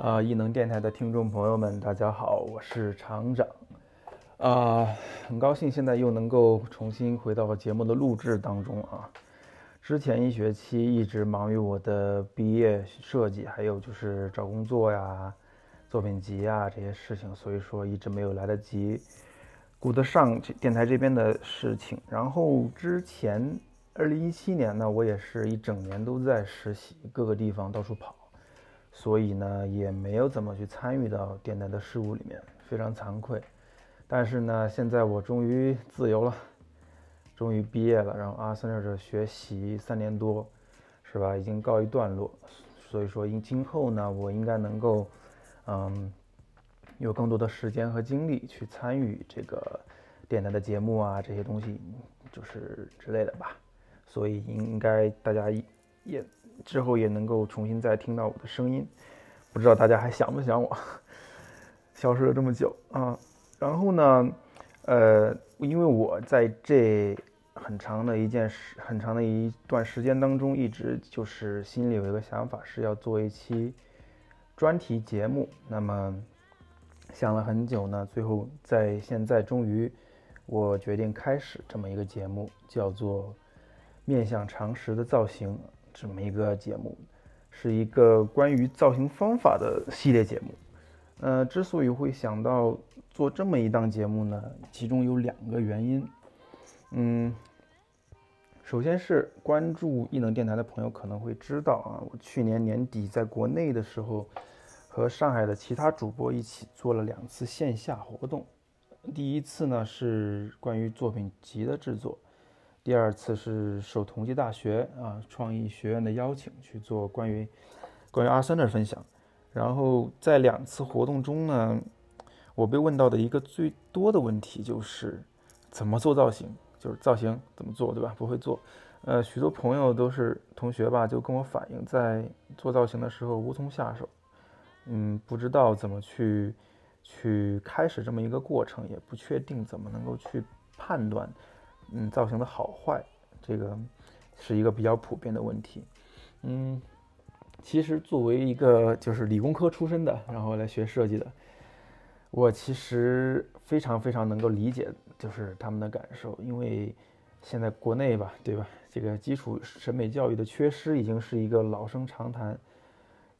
啊，异能电台的听众朋友们，大家好，我是厂长。啊，很高兴现在又能够重新回到节目的录制当中啊。之前一学期一直忙于我的毕业设计，还有就是找工作呀、作品集啊这些事情，所以说一直没有来得及顾得上这电台这边的事情。然后之前二零一七年呢，我也是一整年都在实习，各个地方到处跑。所以呢，也没有怎么去参与到电台的事务里面，非常惭愧。但是呢，现在我终于自由了，终于毕业了，然后阿森纳这学习三年多，是吧？已经告一段落。所以说，因今后呢，我应该能够，嗯，有更多的时间和精力去参与这个电台的节目啊，这些东西，就是之类的吧。所以应该大家也。之后也能够重新再听到我的声音，不知道大家还想不想我？消失了这么久啊，然后呢，呃，因为我在这很长的一件事、很长的一段时间当中，一直就是心里有一个想法，是要做一期专题节目。那么想了很久呢，最后在现在终于，我决定开始这么一个节目，叫做《面向常识的造型》。这么一个节目，是一个关于造型方法的系列节目。呃，之所以会想到做这么一档节目呢，其中有两个原因。嗯，首先是关注异能电台的朋友可能会知道啊，我去年年底在国内的时候，和上海的其他主播一起做了两次线下活动。第一次呢是关于作品集的制作。第二次是受同济大学啊创意学院的邀请去做关于关于阿三的分享，然后在两次活动中呢，我被问到的一个最多的问题就是怎么做造型，就是造型怎么做，对吧？不会做，呃，许多朋友都是同学吧，就跟我反映在做造型的时候无从下手，嗯，不知道怎么去去开始这么一个过程，也不确定怎么能够去判断。嗯，造型的好坏，这个是一个比较普遍的问题。嗯，其实作为一个就是理工科出身的，然后来学设计的，我其实非常非常能够理解，就是他们的感受。因为现在国内吧，对吧？这个基础审美教育的缺失已经是一个老生常谈。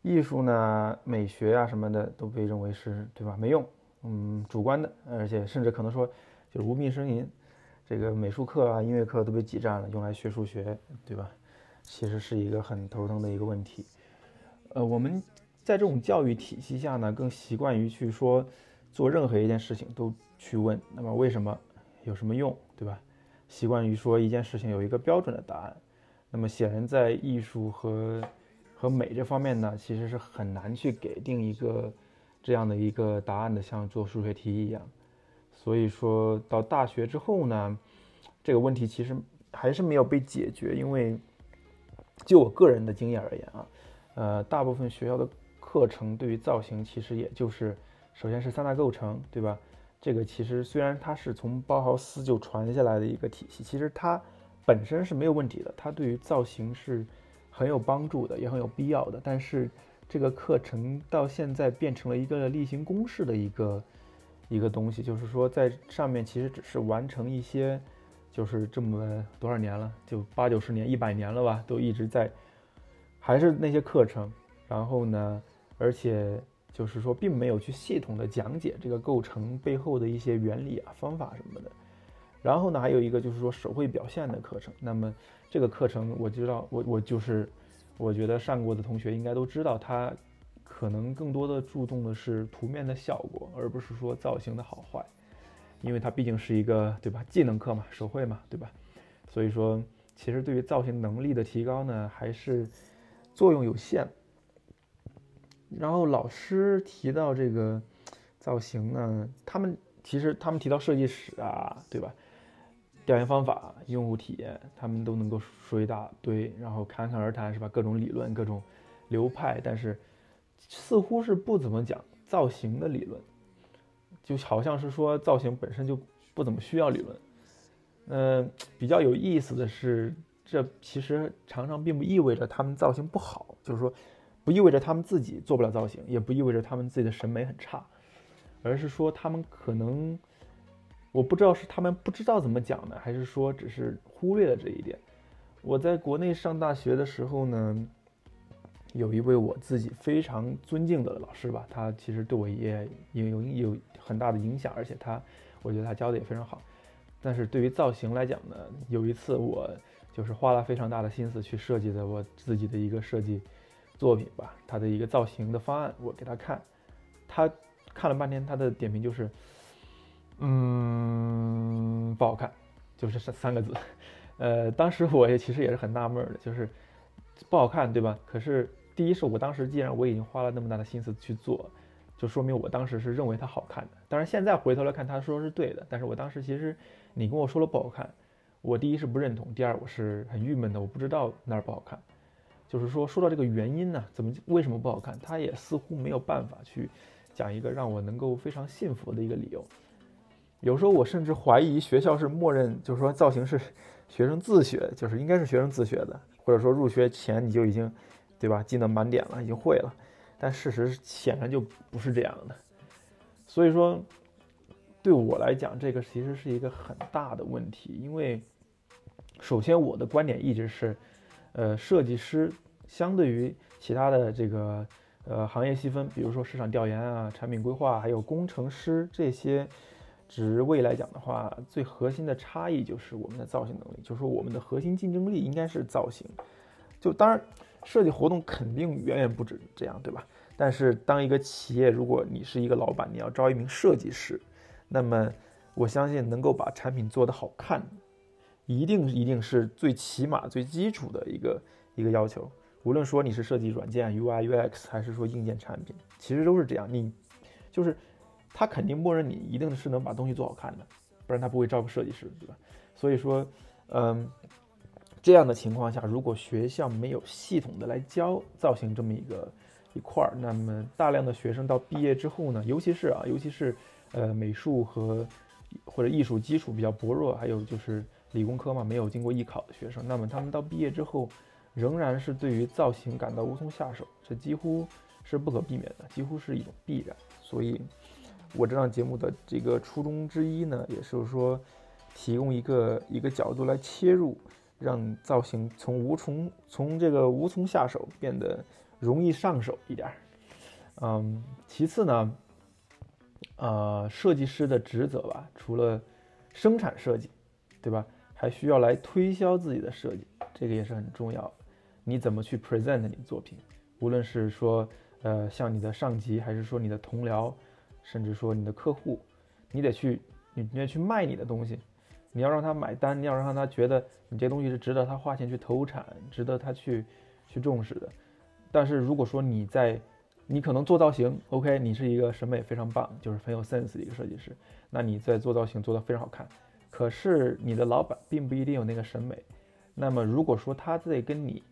艺术呢，美学啊什么的都被认为是对吧？没用，嗯，主观的，而且甚至可能说就是无病呻吟。这个美术课啊、音乐课都被挤占了，用来学数学，对吧？其实是一个很头疼的一个问题。呃，我们在这种教育体系下呢，更习惯于去说，做任何一件事情都去问，那么为什么，有什么用，对吧？习惯于说一件事情有一个标准的答案。那么显然，在艺术和和美这方面呢，其实是很难去给定一个这样的一个答案的，像做数学题一样。所以说到大学之后呢，这个问题其实还是没有被解决，因为就我个人的经验而言啊，呃，大部分学校的课程对于造型其实也就是，首先是三大构成，对吧？这个其实虽然它是从包豪斯就传下来的一个体系，其实它本身是没有问题的，它对于造型是很有帮助的，也很有必要的。但是这个课程到现在变成了一个例行公事的一个。一个东西，就是说在上面其实只是完成一些，就是这么多少年了，就八九十年、一百年了吧，都一直在，还是那些课程。然后呢，而且就是说，并没有去系统的讲解这个构成背后的一些原理啊、方法什么的。然后呢，还有一个就是说手绘表现的课程。那么这个课程，我知道，我我就是，我觉得上过的同学应该都知道它。可能更多的注重的是图面的效果，而不是说造型的好坏，因为它毕竟是一个对吧技能课嘛，手绘嘛，对吧？所以说，其实对于造型能力的提高呢，还是作用有限。然后老师提到这个造型呢，他们其实他们提到设计史啊，对吧？调研方法、用户体验，他们都能够说一大堆，然后侃侃而谈是吧？各种理论、各种流派，但是。似乎是不怎么讲造型的理论，就好像是说造型本身就不怎么需要理论。嗯，比较有意思的是，这其实常常并不意味着他们造型不好，就是说不意味着他们自己做不了造型，也不意味着他们自己的审美很差，而是说他们可能，我不知道是他们不知道怎么讲呢，还是说只是忽略了这一点。我在国内上大学的时候呢，有一位我自己非常尊敬的老师吧，他其实对我也也有有很大的影响，而且他，我觉得他教的也非常好。但是对于造型来讲呢，有一次我就是花了非常大的心思去设计的我自己的一个设计作品吧，他的一个造型的方案，我给他看，他看了半天，他的点评就是，嗯，不好看，就是三三个字。呃，当时我也其实也是很纳闷的，就是不好看，对吧？可是第一是我当时既然我已经花了那么大的心思去做，就说明我当时是认为它好看的。当然现在回头来看，他说是对的，但是我当时其实你跟我说了不好看，我第一是不认同，第二我是很郁闷的，我不知道哪儿不好看。就是说说到这个原因呢，怎么为什么不好看？他也似乎没有办法去讲一个让我能够非常信服的一个理由。有时候我甚至怀疑学校是默认，就是说造型是。学生自学就是应该是学生自学的，或者说入学前你就已经，对吧？技能满点了，已经会了。但事实显然就不是这样的。所以说，对我来讲，这个其实是一个很大的问题。因为，首先我的观点一直是，呃，设计师相对于其他的这个呃行业细分，比如说市场调研啊、产品规划，还有工程师这些。职位来讲的话，最核心的差异就是我们的造型能力，就是说我们的核心竞争力应该是造型。就当然，设计活动肯定远远不止这样，对吧？但是当一个企业，如果你是一个老板，你要招一名设计师，那么我相信能够把产品做得好看，一定一定是最起码最基础的一个一个要求。无论说你是设计软件 UI UX，还是说硬件产品，其实都是这样。你就是。他肯定默认你一定是能把东西做好看的，不然他不会招个设计师，对吧？所以说，嗯，这样的情况下，如果学校没有系统的来教造型这么一个一块儿，那么大量的学生到毕业之后呢，尤其是啊，尤其是呃美术和或者艺术基础比较薄弱，还有就是理工科嘛，没有经过艺考的学生，那么他们到毕业之后，仍然是对于造型感到无从下手，这几乎是不可避免的，几乎是一种必然，所以。我这档节目的这个初衷之一呢，也就是说，提供一个一个角度来切入，让造型从无从从这个无从下手变得容易上手一点儿。嗯，其次呢，呃，设计师的职责吧，除了生产设计，对吧？还需要来推销自己的设计，这个也是很重要的。你怎么去 present 你的作品？无论是说，呃，像你的上级，还是说你的同僚。甚至说你的客户，你得去，你你得去卖你的东西，你要让他买单，你要让他觉得你这东西是值得他花钱去投产，值得他去去重视的。但是如果说你在，你可能做造型，OK，你是一个审美非常棒，就是很有 sense 的一个设计师，那你在做造型做得非常好看。可是你的老板并不一定有那个审美，那么如果说他在跟你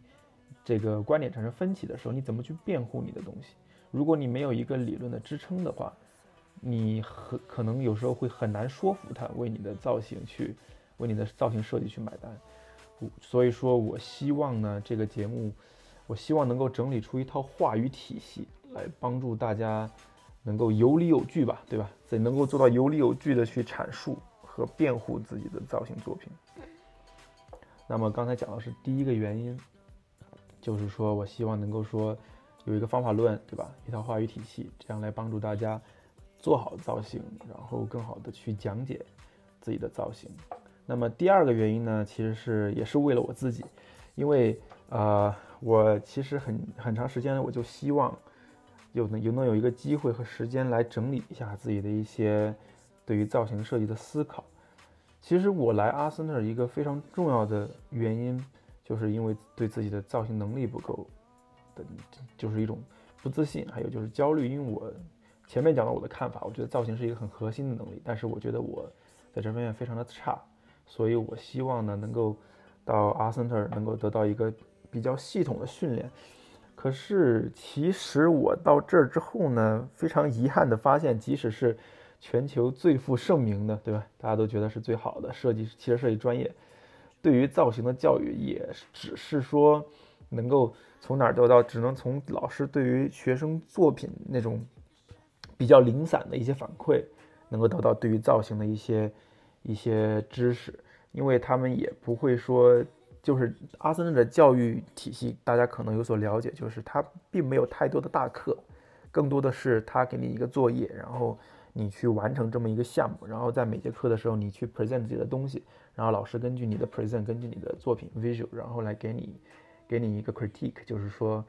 这个观点产生分歧的时候，你怎么去辩护你的东西？如果你没有一个理论的支撑的话，你很可能有时候会很难说服他为你的造型去，为你的造型设计去买单。所以说我希望呢，这个节目，我希望能够整理出一套话语体系来帮助大家能够有理有据吧，对吧？怎能够做到有理有据的去阐述和辩护自己的造型作品？那么刚才讲的是第一个原因，就是说我希望能够说有一个方法论，对吧？一套话语体系，这样来帮助大家。做好造型，然后更好的去讲解自己的造型。那么第二个原因呢，其实是也是为了我自己，因为呃，我其实很很长时间我就希望有能有能有一个机会和时间来整理一下自己的一些对于造型设计的思考。其实我来阿森纳一个非常重要的原因，就是因为对自己的造型能力不够的，就是一种不自信，还有就是焦虑，因为我。前面讲了我的看法，我觉得造型是一个很核心的能力，但是我觉得我在这方面非常的差，所以我希望呢能够到阿森特能够得到一个比较系统的训练。可是其实我到这儿之后呢，非常遗憾的发现，即使是全球最负盛名的，对吧？大家都觉得是最好的设计汽车设计专业，对于造型的教育也只是说能够从哪儿得到，只能从老师对于学生作品那种比较零散的一些反馈，能够得到对于造型的一些一些知识，因为他们也不会说。就是阿森纳的教育体系，大家可能有所了解，就是他并没有太多的大课，更多的是他给你一个作业，然后你去完成这么一个项目，然后在每节课的时候你去 present 自己的东西，然后老师根据你的 present，根据你的作品 visual，然后来给你给你一个 critique，就是说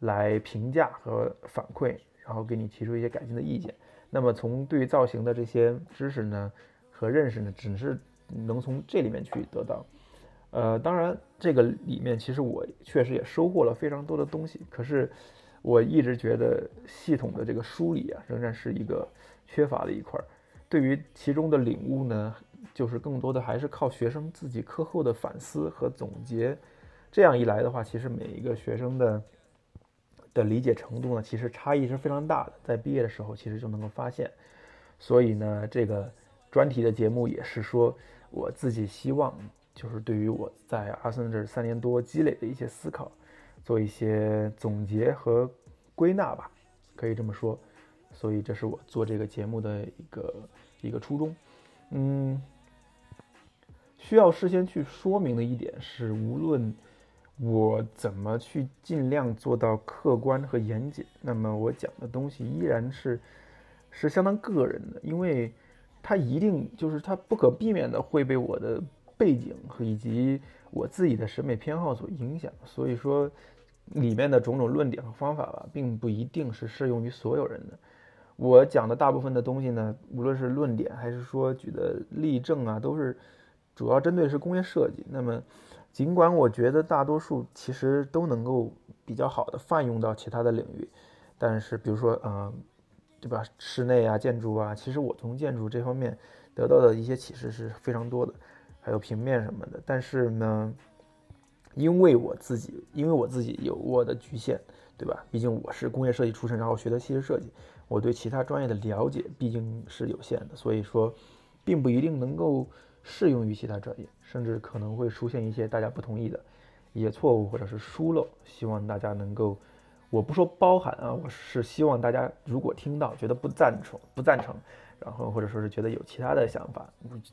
来评价和反馈，然后给你提出一些改进的意见。那么从对于造型的这些知识呢和认识呢，只是能从这里面去得到。呃，当然，这个里面其实我确实也收获了非常多的东西。可是，我一直觉得系统的这个梳理啊，仍然是一个缺乏的一块儿。对于其中的领悟呢，就是更多的还是靠学生自己课后的反思和总结。这样一来的话，其实每一个学生的的理解程度呢，其实差异是非常大的。在毕业的时候，其实就能够发现。所以呢，这个专题的节目也是说，我自己希望。就是对于我在阿森这三年多积累的一些思考，做一些总结和归纳吧，可以这么说。所以这是我做这个节目的一个一个初衷。嗯，需要事先去说明的一点是，无论我怎么去尽量做到客观和严谨，那么我讲的东西依然是是相当个人的，因为它一定就是它不可避免的会被我的。背景和以及我自己的审美偏好所影响，所以说里面的种种论点和方法吧，并不一定是适用于所有人的。我讲的大部分的东西呢，无论是论点还是说举的例证啊，都是主要针对是工业设计。那么，尽管我觉得大多数其实都能够比较好的泛用到其他的领域，但是比如说，嗯，对吧？室内啊，建筑啊，其实我从建筑这方面得到的一些启示是非常多的。还有平面什么的，但是呢，因为我自己，因为我自己有我的局限，对吧？毕竟我是工业设计出身，然后学的汽车设计，我对其他专业的了解毕竟是有限的，所以说，并不一定能够适用于其他专业，甚至可能会出现一些大家不同意的一些错误或者是疏漏。希望大家能够，我不说包涵啊，我是希望大家如果听到觉得不赞成，不赞成。然后或者说是觉得有其他的想法，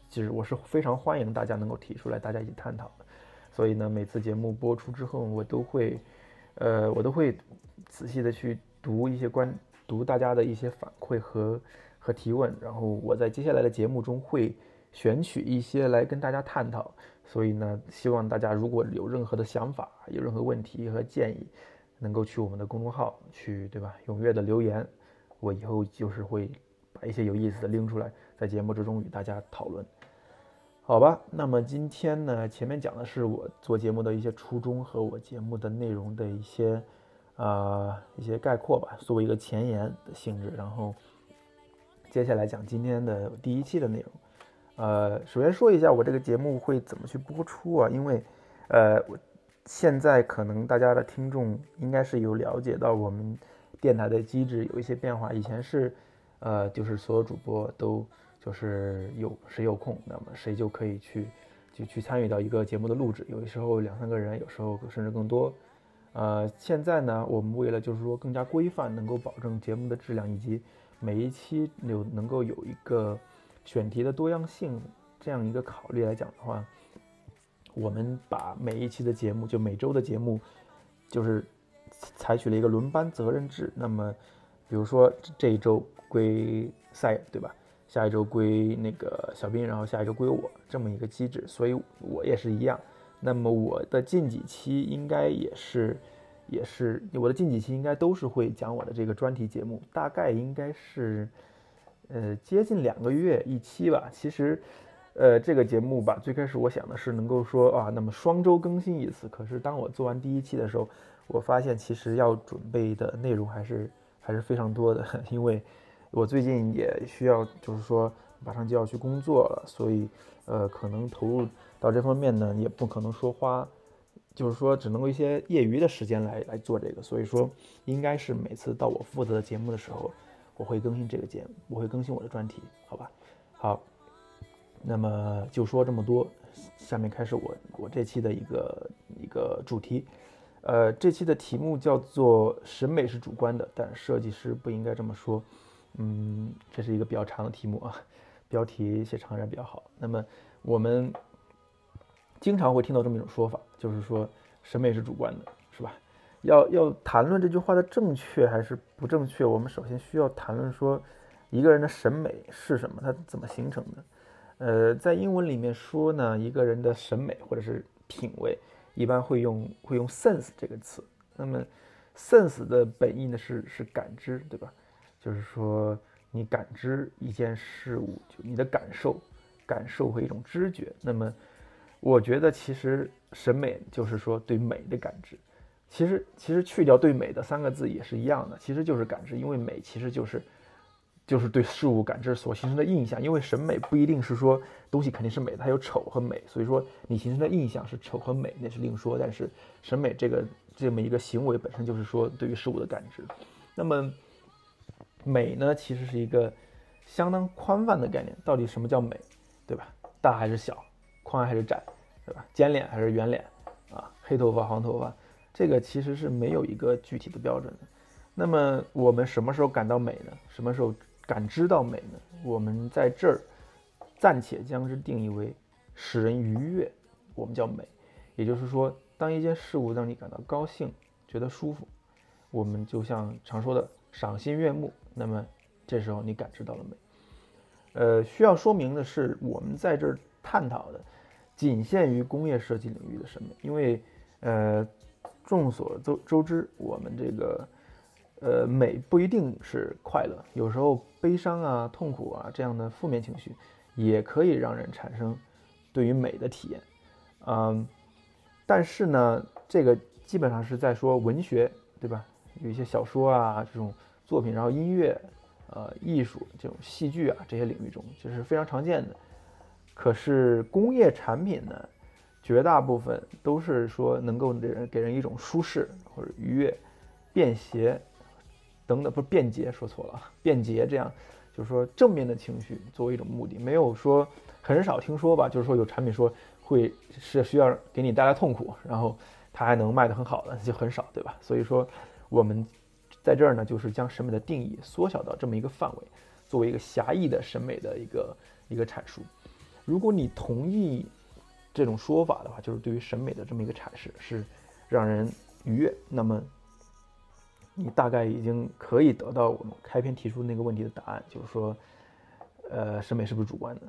其实我是非常欢迎大家能够提出来，大家一起探讨。所以呢，每次节目播出之后，我都会，呃，我都会仔细的去读一些关，读大家的一些反馈和和提问。然后我在接下来的节目中会选取一些来跟大家探讨。所以呢，希望大家如果有任何的想法，有任何问题和建议，能够去我们的公众号去，对吧？踊跃的留言，我以后就是会。把一些有意思的拎出来，在节目之中与大家讨论，好吧？那么今天呢，前面讲的是我做节目的一些初衷和我节目的内容的一些啊一些概括吧，作为一个前言的性质。然后接下来讲今天的第一期的内容。呃，首先说一下我这个节目会怎么去播出啊？因为呃，我现在可能大家的听众应该是有了解到我们电台的机制有一些变化，以前是。呃，就是所有主播都就是有谁有空，那么谁就可以去就去参与到一个节目的录制。有的时候两三个人，有时候甚至更多。呃，现在呢，我们为了就是说更加规范，能够保证节目的质量以及每一期有能够有一个选题的多样性这样一个考虑来讲的话，我们把每一期的节目就每周的节目就是采取了一个轮班责任制。那么，比如说这一周。归赛对吧？下一周归那个小兵，然后下一周归我，这么一个机制，所以我也是一样。那么我的近几期应该也是，也是我的近几期应该都是会讲我的这个专题节目，大概应该是，呃，接近两个月一期吧。其实，呃，这个节目吧，最开始我想的是能够说啊，那么双周更新一次。可是当我做完第一期的时候，我发现其实要准备的内容还是还是非常多的，因为。我最近也需要，就是说马上就要去工作了，所以，呃，可能投入到这方面呢，也不可能说花，就是说只能够一些业余的时间来来做这个，所以说应该是每次到我负责的节目的时候，我会更新这个节目，我会更新我的专题，好吧？好，那么就说这么多，下面开始我我这期的一个一个主题，呃，这期的题目叫做“审美是主观的，但设计师不应该这么说”。嗯，这是一个比较长的题目啊，标题写长一点比较好。那么我们经常会听到这么一种说法，就是说审美是主观的，要要谈论这句话的正确还是不正确，我们首先需要谈论说一个人的审美是什么，他怎么形成的。呃，在英文里面说呢，一个人的审美或者是品味，一般会用会用 sense 这个词。那么 sense 的本意呢是是感知，对吧？就是说你感知一件事物，就你的感受，感受和一种知觉。那么我觉得其实审美就是说对美的感知。其实其实去掉对美的三个字也是一样的，其实就是感知，因为美其实就是。就是对事物感知所形成的印象，因为审美不一定是说东西肯定是美的，它有丑和美，所以说你形成的印象是丑和美那是另说。但是审美这个这么一个行为本身就是说对于事物的感知。那么美呢，其实是一个相当宽泛的概念。到底什么叫美，对吧？大还是小，宽还是窄，对吧？尖脸还是圆脸啊？黑头发黄头发，这个其实是没有一个具体的标准的。那么我们什么时候感到美呢？什么时候？感知到美呢？我们在这儿暂且将之定义为使人愉悦，我们叫美。也就是说，当一件事物让你感到高兴、觉得舒服，我们就像常说的赏心悦目。那么这时候你感知到了美。呃，需要说明的是，我们在这儿探讨的仅限于工业设计领域的审美，因为呃，众所周周知，我们这个。呃，美不一定是快乐，有时候悲伤啊、痛苦啊这样的负面情绪，也可以让人产生对于美的体验。嗯，但是呢，这个基本上是在说文学，对吧？有一些小说啊这种作品，然后音乐、呃艺术这种戏剧啊这些领域中，这是非常常见的。可是工业产品呢，绝大部分都是说能够给人给人一种舒适或者愉悦、便携。等等，不是便捷，说错了，便捷这样，就是说正面的情绪作为一种目的，没有说很少听说吧，就是说有产品说会是需要给你带来痛苦，然后它还能卖得很好的就很少，对吧？所以说我们在这儿呢，就是将审美的定义缩小到这么一个范围，作为一个狭义的审美的一个一个阐述。如果你同意这种说法的话，就是对于审美的这么一个阐释是让人愉悦，那么。你大概已经可以得到我们开篇提出那个问题的答案，就是说，呃，审美是不是主观的？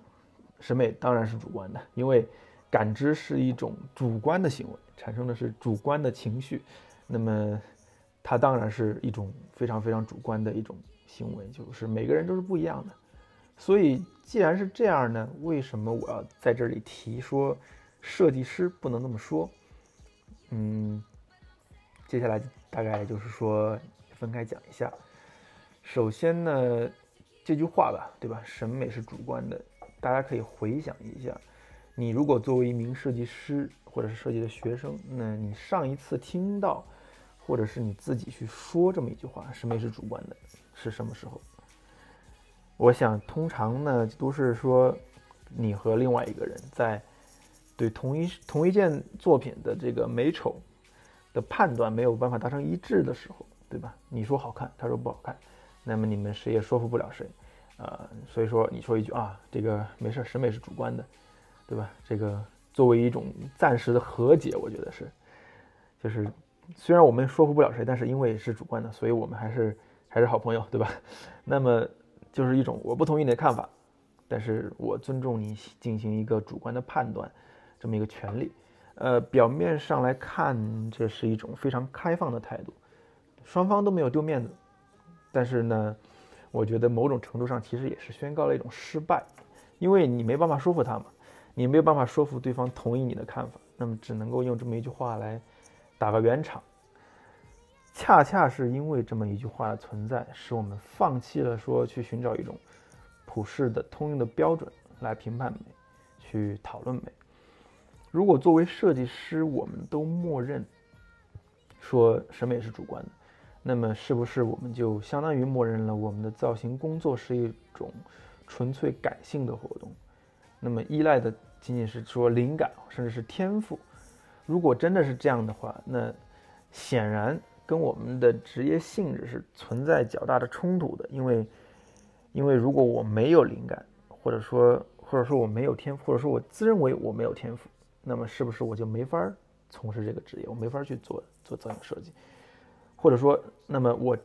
审美当然是主观的，因为感知是一种主观的行为，产生的是主观的情绪，那么它当然是一种非常非常主观的一种行为，就是每个人都是不一样的。所以既然是这样呢，为什么我要在这里提说设计师不能这么说？嗯。接下来大概就是说分开讲一下。首先呢，这句话吧，对吧？审美是主观的，大家可以回想一下，你如果作为一名设计师或者是设计的学生，那你上一次听到，或者是你自己去说这么一句话，审美是主观的，是什么时候？我想通常呢都是说你和另外一个人在对同一同一件作品的这个美丑。的判断没有办法达成一致的时候，对吧？你说好看，他说不好看，那么你们谁也说服不了谁，啊，所以说你说一句啊，这个没事，审美是主观的，对吧？这个作为一种暂时的和解，我觉得是，就是虽然我们说服不了谁，但是因为是主观的，所以我们还是还是好朋友，对吧？那么就是一种我不同意你的看法，但是我尊重你进行一个主观的判断这么一个权利。呃，表面上来看，这是一种非常开放的态度，双方都没有丢面子。但是呢，我觉得某种程度上其实也是宣告了一种失败，因为你没办法说服他嘛，你没有办法说服对方同意你的看法，那么只能够用这么一句话来打个圆场。恰恰是因为这么一句话的存在，使我们放弃了说去寻找一种普世的通用的标准来评判美，去讨论美。如果作为设计师，我们都默认说审美是主观的，那么是不是我们就相当于默认了我们的造型工作是一种纯粹感性的活动？那么依赖的仅仅是说灵感，甚至是天赋？如果真的是这样的话，那显然跟我们的职业性质是存在较大的冲突的，因为，因为如果我没有灵感，或者说或者说我没有天赋，或者说我自认为我没有天赋，那么是不是我就没法从事这个职业，我没法去做做造型设计，或者说，那么我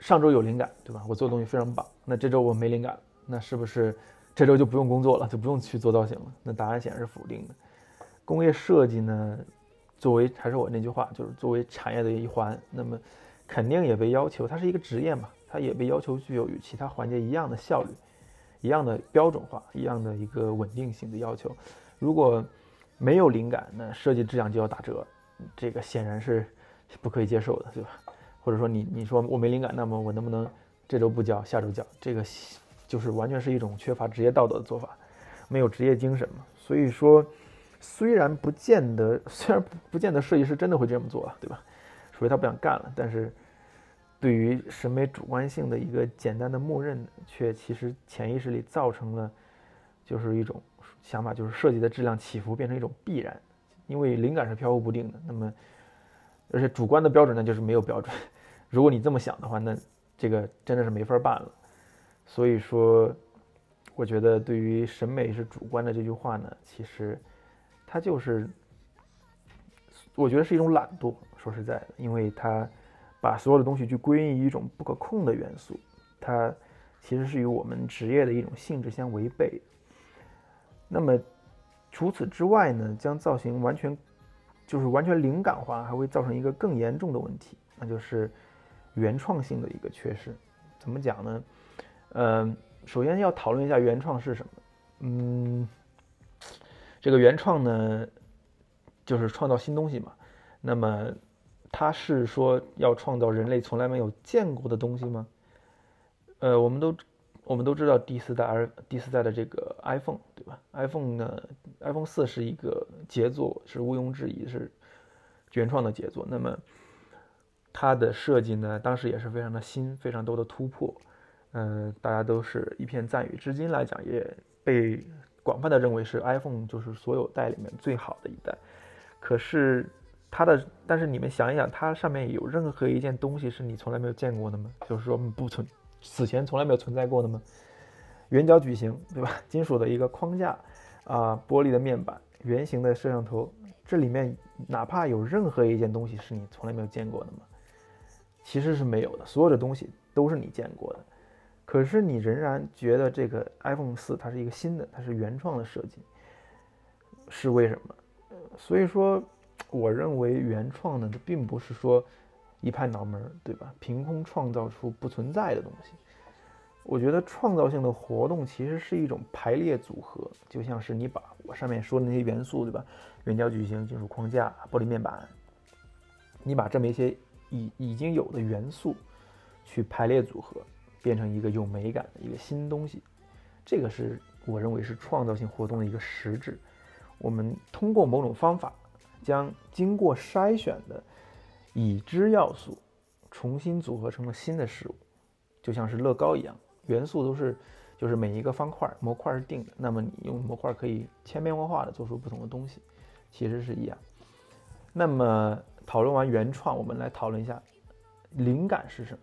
上周有灵感，对吧？我做的东西非常棒，那这周我没灵感，那是不是这周就不用工作了，就不用去做造型了？那答案显然是否定的。工业设计呢？作为还是我那句话，就是作为产业的一环，那么肯定也被要求，它是一个职业嘛，它也被要求具有与其他环节一样的效率、一样的标准化、一样的一个稳定性的要求。如果没有灵感，那设计质量就要打折，这个显然是 不可以接受的，对吧？或者说你你说我没灵感，那么我能不能这周不交，下周交？这个就是完全是一种缺乏职业道德的做法，没有职业精神嘛。所以说。虽然不见得，虽然不见得设计师真的会这么做，对吧？除非他不想干了。但是，对于审美主观性的一个简单的默认，却其实潜意识里造成了，就是一种想法，就是设计的质量起伏变成一种必然。因为灵感是飘忽不定的，那么，而且主观的标准呢，就是没有标准。如果你这么想的话，那这个真的是没法办了。所以说，我觉得对于审美是主观的这句话呢，其实。它就是，我觉得是一种懒惰。说实在的，因为它把所有的东西去归因于一种不可控的元素，它其实是与我们职业的一种性质相违背。那么除此之外呢，将造型完全就是完全灵感化，还会造成一个更严重的问题，那就是原创性的一个缺失。怎么讲呢？嗯，首先要讨论一下原创是什么。嗯。这个原创呢，就是创造新东西嘛。那么，它是说要创造人类从来没有见过的东西吗？呃，我们都我们都知道第四代 i 第四代的这个 iPhone 对吧？iPhone 呢，iPhone 四是一个杰作，是毋庸置疑是原创的杰作。那么，它的设计呢，当时也是非常的新，非常多的突破。嗯，大家都是一片赞誉，至今来讲也被。广泛的认为是 iPhone 就是所有代里面最好的一代，可是它的，但是你们想一想，它上面有任何一件东西是你从来没有见过的吗？就是说不存，此前从来没有存在过的吗？圆角矩形，对吧？金属的一个框架，啊，玻璃的面板，圆形的摄像头，这里面哪怕有任何一件东西是你从来没有见过的吗？其实是没有的，所有的东西都是你见过的。可是你仍然觉得这个 iPhone 四它是一个新的，它是原创的设计，是为什么？所以说，我认为原创呢，它并不是说一拍脑门，对吧？凭空创造出不存在的东西。我觉得创造性的活动其实是一种排列组合，就像是你把我上面说的那些元素，对吧？圆角矩形、金属框架、玻璃面板，你把这么一些已已经有的元素去排列组合。变成一个有美感的一个新东西，这个是我认为是创造性活动的一个实质。我们通过某种方法，将经过筛选的已知要素重新组合成了新的事物，就像是乐高一样，元素都是就是每一个方块模块是定的，那么你用模块可以千变万化的做出不同的东西，其实是一样。那么讨论完原创，我们来讨论一下灵感是什么。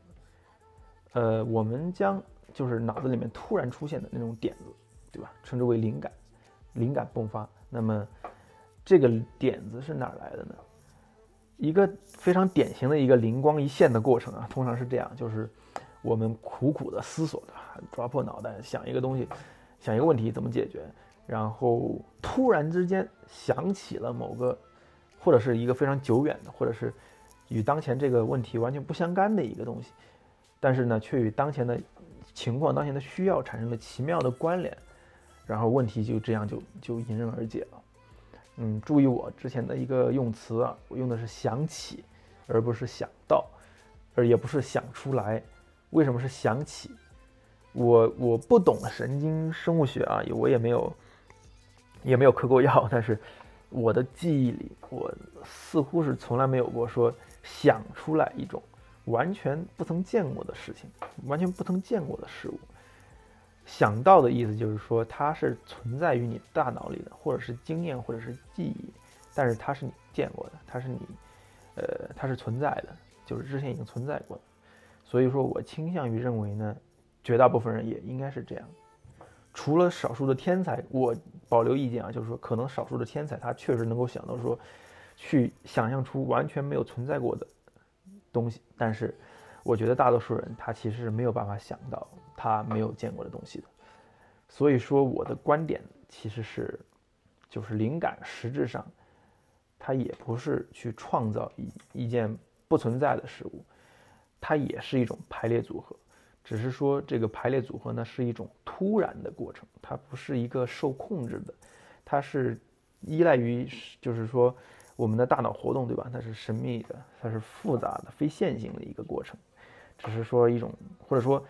呃，我们将就是脑子里面突然出现的那种点子，对吧？称之为灵感，灵感迸发。那么这个点子是哪来的呢？一个非常典型的一个灵光一现的过程啊，通常是这样：就是我们苦苦的思索的，抓破脑袋想一个东西，想一个问题怎么解决，然后突然之间想起了某个，或者是一个非常久远的，或者是与当前这个问题完全不相干的一个东西。但是呢，却与当前的情况、当前的需要产生了奇妙的关联，然后问题就这样就就迎刃而解了。嗯，注意我之前的一个用词啊，我用的是想起，而不是想到，而也不是想出来。为什么是想起？我我不懂神经生物学啊，我也没有也没有嗑过药，但是我的记忆里，我似乎是从来没有过说想出来一种。完全不曾见过的事情，完全不曾见过的事物。想到的意思就是说，它是存在于你大脑里的，或者是经验，或者是记忆，但是它是你见过的，它是你，呃，它是存在的，就是之前已经存在过的。所以说我倾向于认为呢，绝大部分人也应该是这样。除了少数的天才，我保留意见啊，就是说可能少数的天才他确实能够想到说，去想象出完全没有存在过的东西，但是我觉得大多数人他其实是没有办法想到他没有见过的东西的。所以说我的观点其实是，就是灵感实质上，它也不是去创造一一件不存在的事物，它也是一种排列组合。只是说这个排列组合呢是一种突然的过程，它不是一个受控制的，它是依赖于就是说我们的大脑活动，对吧？它是神秘的，它是复杂的、非线性的一个过程，只是说一种或者说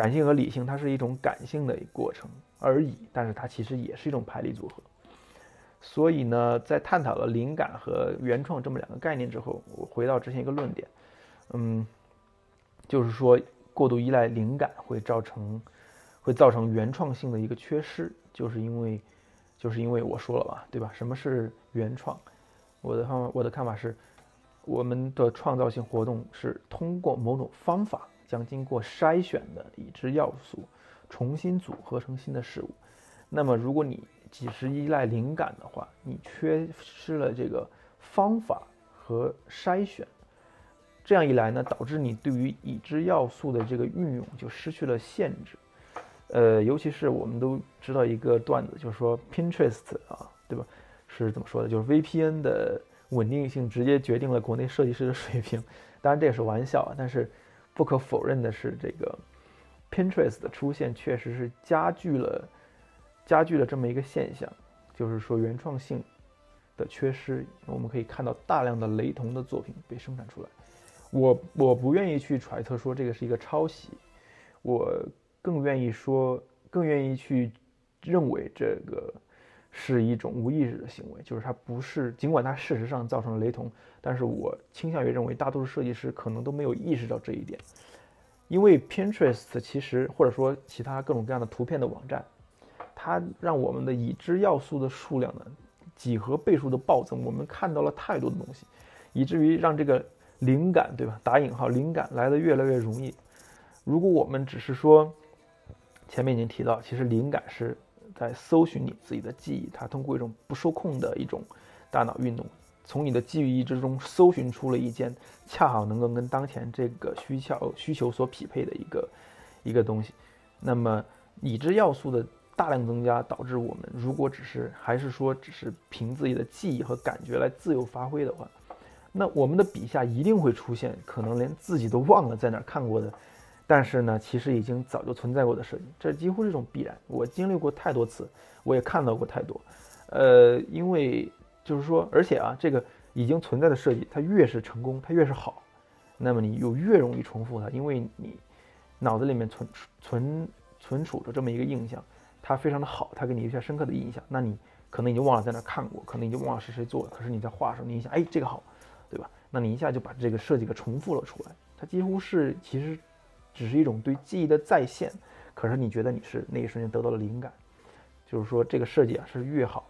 感性和理性，它是一种感性的过程而已，但是它其实也是一种排列组合。所以呢，在探讨了灵感和原创这么两个概念之后，我回到之前一个论点，嗯，就是说。过度依赖灵感会造成，会造成原创性的一个缺失，就是因为，就是因为我说了吧，对吧？什么是原创？我的方我的看法是，我们的创造性活动是通过某种方法，将经过筛选的已知要素重新组合成新的事物。那么，如果你只是依赖灵感的话，你缺失了这个方法和筛选。这样一来呢，导致你对于已知要素的这个运用就失去了限制。呃，尤其是我们都知道一个段子，就是说 Pinterest 啊，对吧？是怎么说的？就是 VPN 的稳定性直接决定了国内设计师的水平。当然这也是玩笑啊，但是不可否认的是，这个 Pinterest 的出现确实是加剧了加剧了这么一个现象，就是说原创性的缺失。我们可以看到大量的雷同的作品被生产出来。我我不愿意去揣测说这个是一个抄袭，我更愿意说，更愿意去认为这个是一种无意识的行为，就是它不是，尽管它事实上造成了雷同，但是我倾向于认为大多数设计师可能都没有意识到这一点，因为 Pinterest 其实或者说其他各种各样的图片的网站，它让我们的已知要素的数量呢几何倍数的暴增，我们看到了太多的东西，以至于让这个。灵感，对吧？打引号，灵感来的越来越容易。如果我们只是说，前面已经提到，其实灵感是在搜寻你自己的记忆，它通过一种不受控的一种大脑运动，从你的记忆之中搜寻出了一件恰好能够跟当前这个需求需求所匹配的一个一个东西。那么已知要素的大量增加，导致我们如果只是还是说只是凭自己的记忆和感觉来自由发挥的话，那我们的笔下一定会出现可能连自己都忘了在哪看过的，但是呢，其实已经早就存在过的设计，这几乎是一种必然。我经历过太多次，我也看到过太多。呃，因为就是说，而且啊，这个已经存在的设计，它越是成功，它越是好，那么你又越容易重复它，因为你脑子里面存存存储着这么一个印象，它非常的好，它给你留下深刻的印象。那你可能已经忘了在哪看过，可能已经忘了是谁做的，可是你在画的时候，你一想，哎，这个好。对吧？那你一下就把这个设计给重复了出来，它几乎是其实只是一种对记忆的再现。可是你觉得你是那一瞬间得到了灵感，就是说这个设计啊是越好，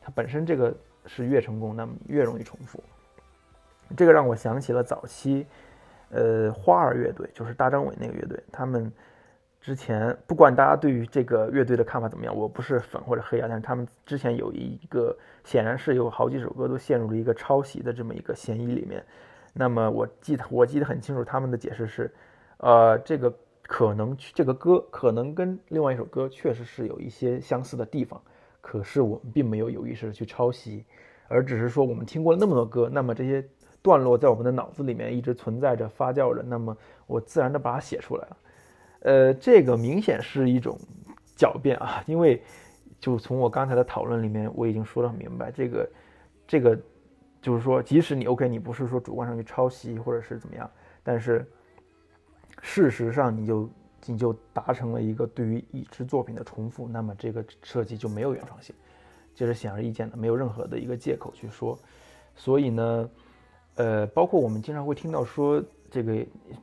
它本身这个是越成功，那么越容易重复。这个让我想起了早期，呃，花儿乐队，就是大张伟那个乐队，他们。之前不管大家对于这个乐队的看法怎么样，我不是粉或者黑啊，但是他们之前有一个，显然是有好几首歌都陷入了一个抄袭的这么一个嫌疑里面。那么我记得我记得很清楚，他们的解释是，呃，这个可能这个歌可能跟另外一首歌确实是有一些相似的地方，可是我们并没有有意识的去抄袭，而只是说我们听过了那么多歌，那么这些段落在我们的脑子里面一直存在着发酵着，那么我自然的把它写出来了。呃，这个明显是一种狡辩啊，因为就从我刚才的讨论里面，我已经说得很明白，这个这个就是说，即使你 OK，你不是说主观上去抄袭或者是怎么样，但是事实上你就你就达成了一个对于已知作品的重复，那么这个设计就没有原创性，这是显而易见的，没有任何的一个借口去说。所以呢，呃，包括我们经常会听到说。这个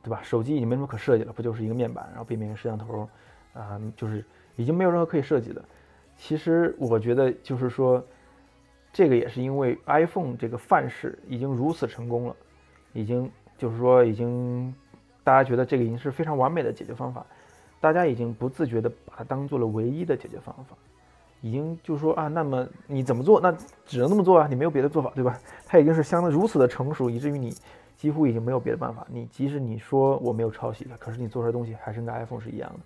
对吧？手机已经没什么可设计了，不就是一个面板，然后背面一个摄像头，啊，就是已经没有任何可以设计的。其实我觉得就是说，这个也是因为 iPhone 这个范式已经如此成功了，已经就是说已经大家觉得这个已经是非常完美的解决方法，大家已经不自觉的把它当做了唯一的解决方法，已经就说啊，那么你怎么做？那只能那么做啊，你没有别的做法，对吧？它已经是相当如此的成熟，以至于你几乎已经没有别的办法。你即使你说我没有抄袭它，可是你做出来东西还是跟 iPhone 是一样的。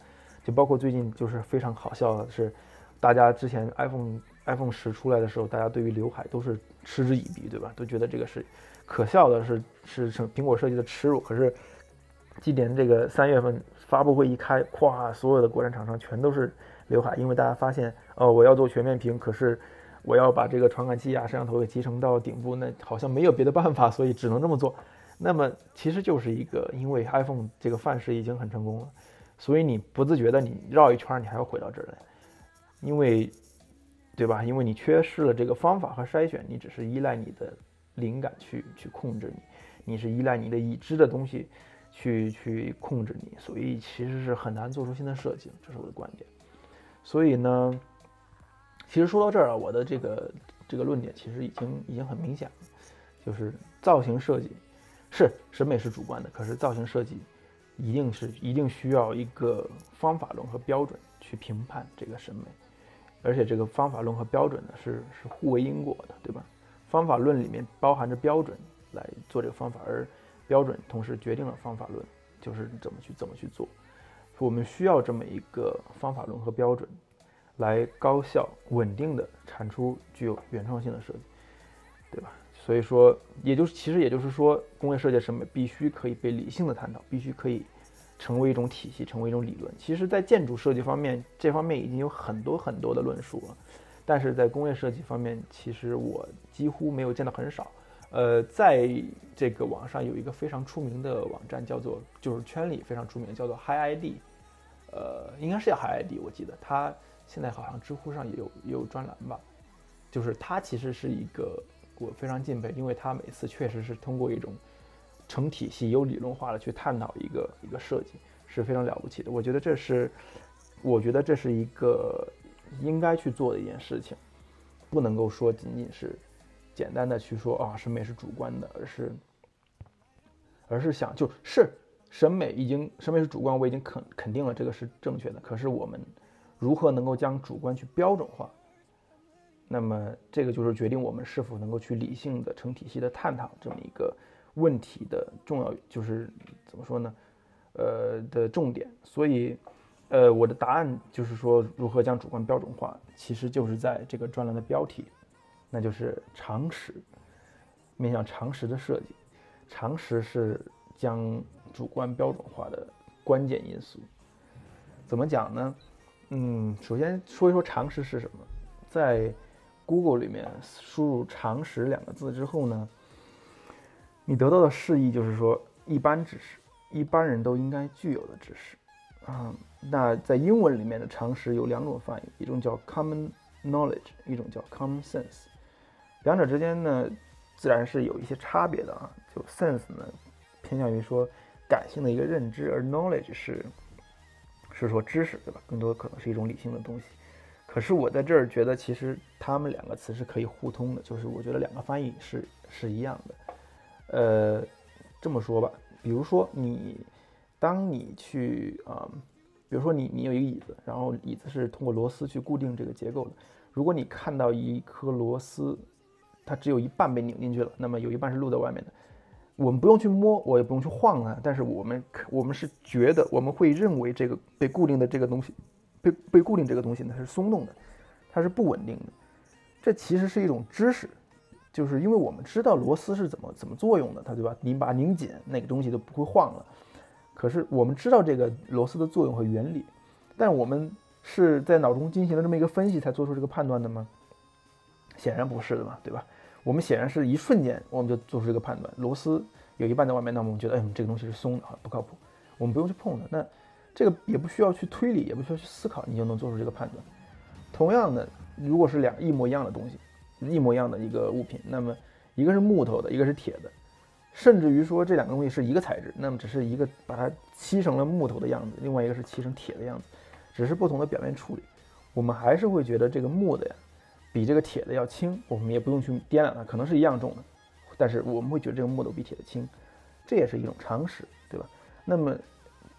就包括最近就是非常好笑的是，大家之前 iPhone iPhone 十出来的时候，大家对于刘海都是嗤之以鼻，对吧？都觉得这个是可笑的，是是成苹果设计的耻辱。可是今年这个三月份发布会一开，咵，所有的国产厂商全都是刘海，因为大家发现，哦，我要做全面屏，可是我要把这个传感器啊、摄像头给集成到顶部，那好像没有别的办法，所以只能这么做。那么其实就是一个，因为 iPhone 这个范式已经很成功了。所以你不自觉的，你绕一圈，你还要回到这儿来，因为，对吧？因为你缺失了这个方法和筛选，你只是依赖你的灵感去去控制你，你是依赖你的已知的东西去去控制你，所以其实是很难做出新的设计。这是我的观点。所以呢，其实说到这儿啊，我的这个这个论点其实已经已经很明显了，就是造型设计是审美是主观的，可是造型设计。一定是一定需要一个方法论和标准去评判这个审美，而且这个方法论和标准呢是是互为因果的，对吧？方法论里面包含着标准来做这个方法，而标准同时决定了方法论就是怎么去怎么去做。我们需要这么一个方法论和标准，来高效稳定的产出具有原创性的设计，对吧？所以说，也就是其实也就是说，工业设计审美必须可以被理性的探讨，必须可以成为一种体系，成为一种理论。其实，在建筑设计方面，这方面已经有很多很多的论述了，但是在工业设计方面，其实我几乎没有见到很少。呃，在这个网上有一个非常出名的网站，叫做就是圈里非常出名，叫做 Hi ID，呃，应该是叫 Hi ID，我记得它现在好像知乎上也有也有专栏吧，就是它其实是一个。我非常敬佩，因为他每次确实是通过一种成体系、有理论化的去探讨一个一个设计，是非常了不起的。我觉得这是，我觉得这是一个应该去做的一件事情，不能够说仅仅是简单的去说啊，审美是主观的，而是而是想就是审美已经审美是主观，我已经肯肯定了这个是正确的。可是我们如何能够将主观去标准化？那么，这个就是决定我们是否能够去理性的、成体系的探讨这么一个问题的重要，就是怎么说呢？呃，的重点。所以，呃，我的答案就是说，如何将主观标准化，其实就是在这个专栏的标题，那就是常识，面向常识的设计。常识是将主观标准化的关键因素。怎么讲呢？嗯，首先说一说常识是什么，在 Google 里面输入“常识”两个字之后呢，你得到的释义就是说一般知识，一般人都应该具有的知识。啊，那在英文里面的常识有两种翻译，一种叫 common knowledge，一种叫 common sense。两者之间呢，自然是有一些差别的啊。就 sense 呢，偏向于说感性的一个认知，而 knowledge 是是说知识，对吧？更多可能是一种理性的东西。可是我在这儿觉得，其实他们两个词是可以互通的，就是我觉得两个翻译是是一样的。呃，这么说吧，比如说你，当你去啊，比如说你你有一个椅子，然后椅子是通过螺丝去固定这个结构的。如果你看到一颗螺丝，它只有一半被拧进去了，那么有一半是露在外面的，我们不用去摸，我也不用去晃它，但是我们我们是觉得，我们会认为这个被固定的这个东西。被被固定这个东西呢它是松动的，它是不稳定的。这其实是一种知识，就是因为我们知道螺丝是怎么怎么作用的，它对吧？你把它拧紧，那个东西就不会晃了。可是我们知道这个螺丝的作用和原理，但我们是在脑中进行了这么一个分析才做出这个判断的吗？显然不是的嘛，对吧？我们显然是一瞬间我们就做出这个判断，螺丝有一半在外面，那么我们觉得，哎，这个东西是松的，不靠谱，我们不用去碰它。那这个也不需要去推理，也不需要去思考，你就能做出这个判断。同样的，如果是两一模一样的东西，一模一样的一个物品，那么一个是木头的，一个是铁的，甚至于说这两个东西是一个材质，那么只是一个把它漆成了木头的样子，另外一个是漆成铁的样子，只是不同的表面处理，我们还是会觉得这个木的呀，比这个铁的要轻，我们也不用去掂量它，可能是一样重的，但是我们会觉得这个木头比铁的轻，这也是一种常识，对吧？那么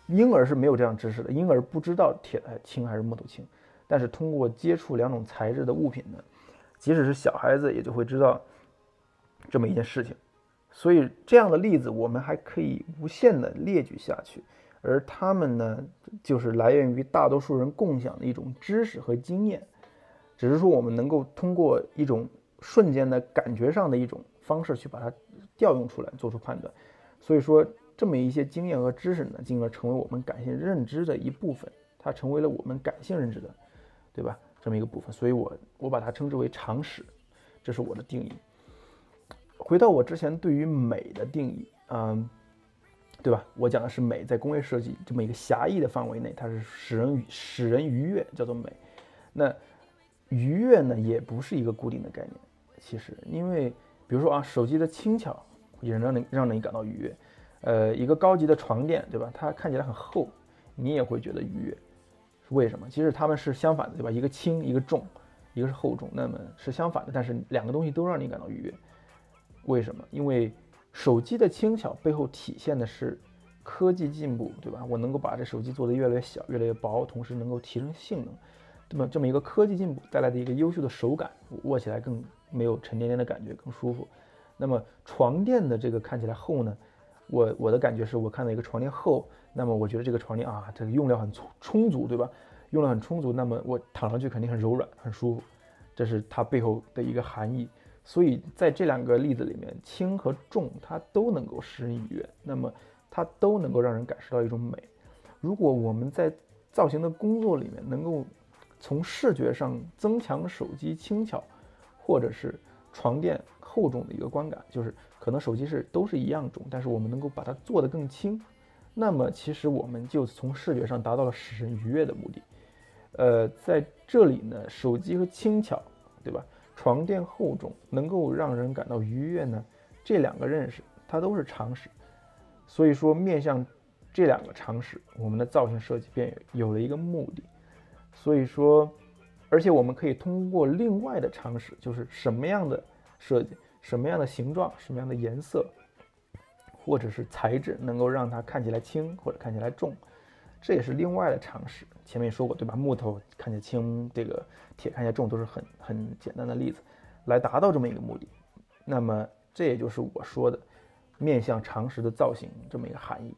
婴儿是没有这样知识的，婴儿不知道铁的轻还是木头轻，但是通过接触两种材质的物品呢，即使是小孩子也就会知道这么一件事情。所以这样的例子我们还可以无限的列举下去，而他们呢，就是来源于大多数人共享的一种知识和经验，只是说我们能够通过一种瞬间的感觉上的一种方式去把它调用出来，做出判断。所以说，这么一些经验和知识呢，进而成为我们感性认知的一部分，它成为了我们感性认知的，对吧？这么一个部分。所以我我把它称之为常识，这是我的定义。回到我之前对于美的定义，嗯，对吧？我讲的是美在工业设计这么一个狭义的范围内，它是使人使人愉悦，叫做美。那愉悦呢，也不是一个固定的概念。其实，因为比如说啊，手机的轻巧也能让你让你感到愉悦。呃，一个高级的床垫，对吧？它看起来很厚，你也会觉得愉悦。为什么？其实它们是相反的，对吧？一个轻，一个重，一个是厚重，那么是相反的。但是两个东西都让你感到愉悦。为什么？因为手机的轻巧背后体现的是科技进步，对吧？我能够把这手机做得越来越小、越来越薄，同时能够提升性能，这么这么一个科技进步带来的一个优秀的手感，握起来更没有沉甸甸的感觉，更舒服。那么床垫的这个看起来厚呢？我我的感觉是我看到一个床垫厚，那么我觉得这个床垫啊，这个用料很充充足，对吧？用料很充足，那么我躺上去肯定很柔软、很舒服，这是它背后的一个含义。所以在这两个例子里面，轻和重它都能够使人愉悦，那么它都能够让人感受到一种美。如果我们在造型的工作里面能够从视觉上增强手机轻巧，或者是床垫厚重的一个观感，就是可能手机是都是一样重，但是我们能够把它做得更轻，那么其实我们就从视觉上达到了使人愉悦的目的。呃，在这里呢，手机和轻巧，对吧？床垫厚重能够让人感到愉悦呢，这两个认识它都是常识，所以说面向这两个常识，我们的造型设计便有了一个目的。所以说，而且我们可以通过另外的常识，就是什么样的设计、什么样的形状、什么样的颜色，或者是材质，能够让它看起来轻或者看起来重。这也是另外的常识，前面说过，对吧？木头看起来轻，这个铁看起来重，都是很很简单的例子，来达到这么一个目的。那么这也就是我说的面向常识的造型这么一个含义。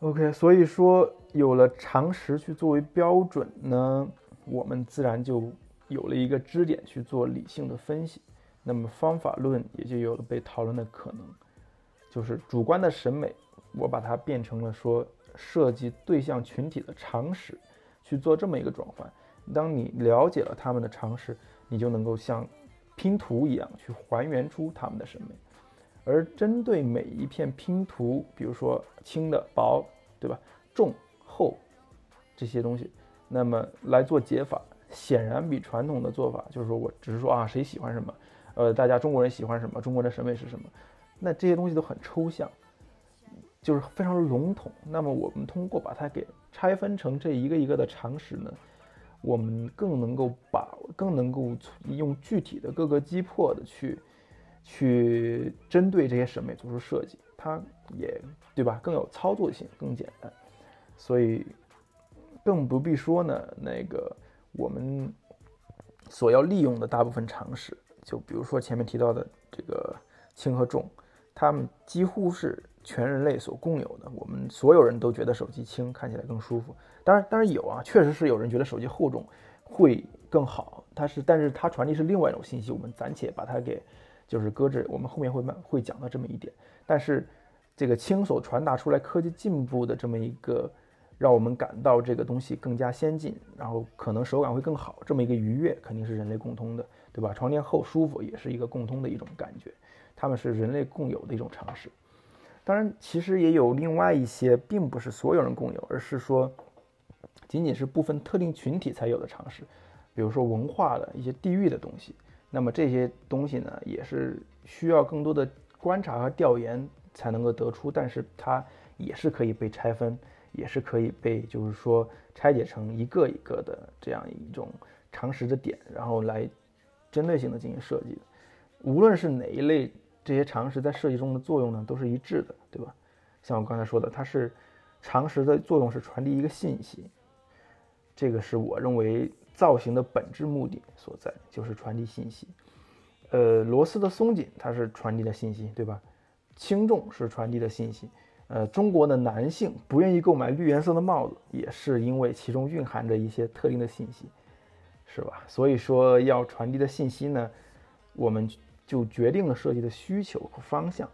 OK，所以说有了常识去作为标准呢，我们自然就有了一个支点去做理性的分析，那么方法论也就有了被讨论的可能，就是主观的审美，我把它变成了说。设计对象群体的常识，去做这么一个转换。当你了解了他们的常识，你就能够像拼图一样去还原出他们的审美。而针对每一片拼图，比如说轻的、薄，对吧？重、厚这些东西，那么来做解法，显然比传统的做法，就是说我只是说啊，谁喜欢什么，呃，大家中国人喜欢什么，中国的审美是什么，那这些东西都很抽象。就是非常笼统。那么我们通过把它给拆分成这一个一个的常识呢，我们更能够把更能够用具体的各个击破的去去针对这些审美做出设计，它也对吧？更有操作性，更简单。所以更不必说呢，那个我们所要利用的大部分常识，就比如说前面提到的这个轻和重，它们几乎是。全人类所共有的，我们所有人都觉得手机轻，看起来更舒服。当然，当然有啊，确实是有人觉得手机厚重会更好。它是，但是它传递是另外一种信息，我们暂且把它给就是搁置。我们后面会慢会讲到这么一点。但是这个轻所传达出来科技进步的这么一个，让我们感到这个东西更加先进，然后可能手感会更好，这么一个愉悦肯定是人类共通的，对吧？床垫厚舒服也是一个共通的一种感觉，它们是人类共有的一种常识。当然，其实也有另外一些，并不是所有人共有，而是说，仅仅是部分特定群体才有的常识，比如说文化的一些地域的东西。那么这些东西呢，也是需要更多的观察和调研才能够得出，但是它也是可以被拆分，也是可以被就是说拆解成一个一个的这样一种常识的点，然后来针对性的进行设计的。无论是哪一类，这些常识在设计中的作用呢，都是一致的，对吧？像我刚才说的，它是常识的作用是传递一个信息，这个是我认为造型的本质目的所在，就是传递信息。呃，螺丝的松紧，它是传递的信息，对吧？轻重是传递的信息。呃，中国的男性不愿意购买绿颜色的帽子，也是因为其中蕴含着一些特定的信息，是吧？所以说，要传递的信息呢，我们就决定了设计的需求和方向。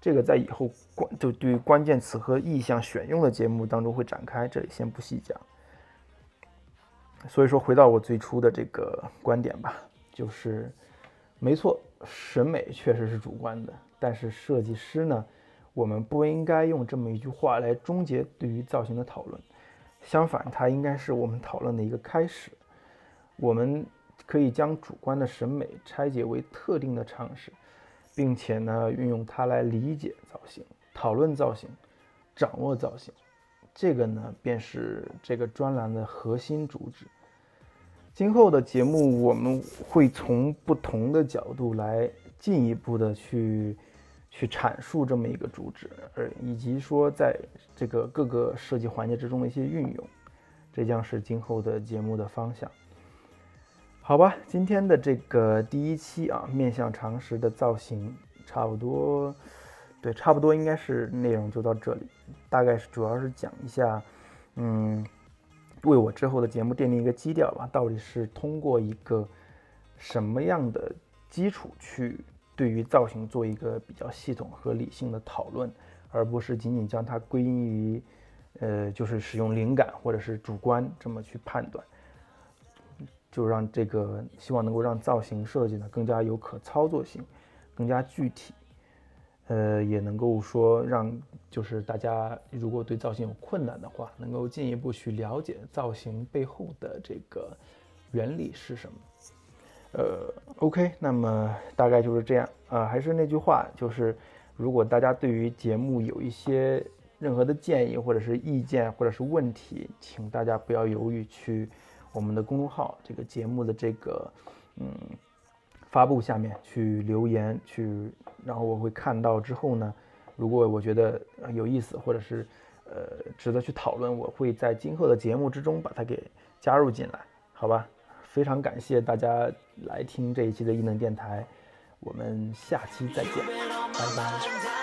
这个在以后关就对于关键词和意向选用的节目当中会展开，这里先不细讲。所以说，回到我最初的这个观点吧，就是没错，审美确实是主观的，但是设计师呢？我们不应该用这么一句话来终结对于造型的讨论，相反，它应该是我们讨论的一个开始。我们可以将主观的审美拆解为特定的常识，并且呢，运用它来理解造型、讨论造型、掌握造型。这个呢，便是这个专栏的核心主旨。今后的节目，我们会从不同的角度来进一步的去。去阐述这么一个主旨，而以及说在这个各个设计环节之中的一些运用，这将是今后的节目的方向。好吧，今天的这个第一期啊，面向常识的造型，差不多，对，差不多应该是内容就到这里。大概是主要是讲一下，嗯，为我之后的节目奠定一个基调吧。到底是通过一个什么样的基础去？对于造型做一个比较系统和理性的讨论，而不是仅仅将它归因于，呃，就是使用灵感或者是主观这么去判断，就让这个希望能够让造型设计呢更加有可操作性，更加具体，呃，也能够说让就是大家如果对造型有困难的话，能够进一步去了解造型背后的这个原理是什么。呃，OK，那么大概就是这样啊。还是那句话，就是如果大家对于节目有一些任何的建议或者是意见或者是问题，请大家不要犹豫，去我们的公众号这个节目的这个嗯发布下面去留言去，然后我会看到之后呢，如果我觉得有意思或者是呃值得去讨论，我会在今后的节目之中把它给加入进来，好吧？非常感谢大家来听这一期的异能电台，我们下期再见，拜拜。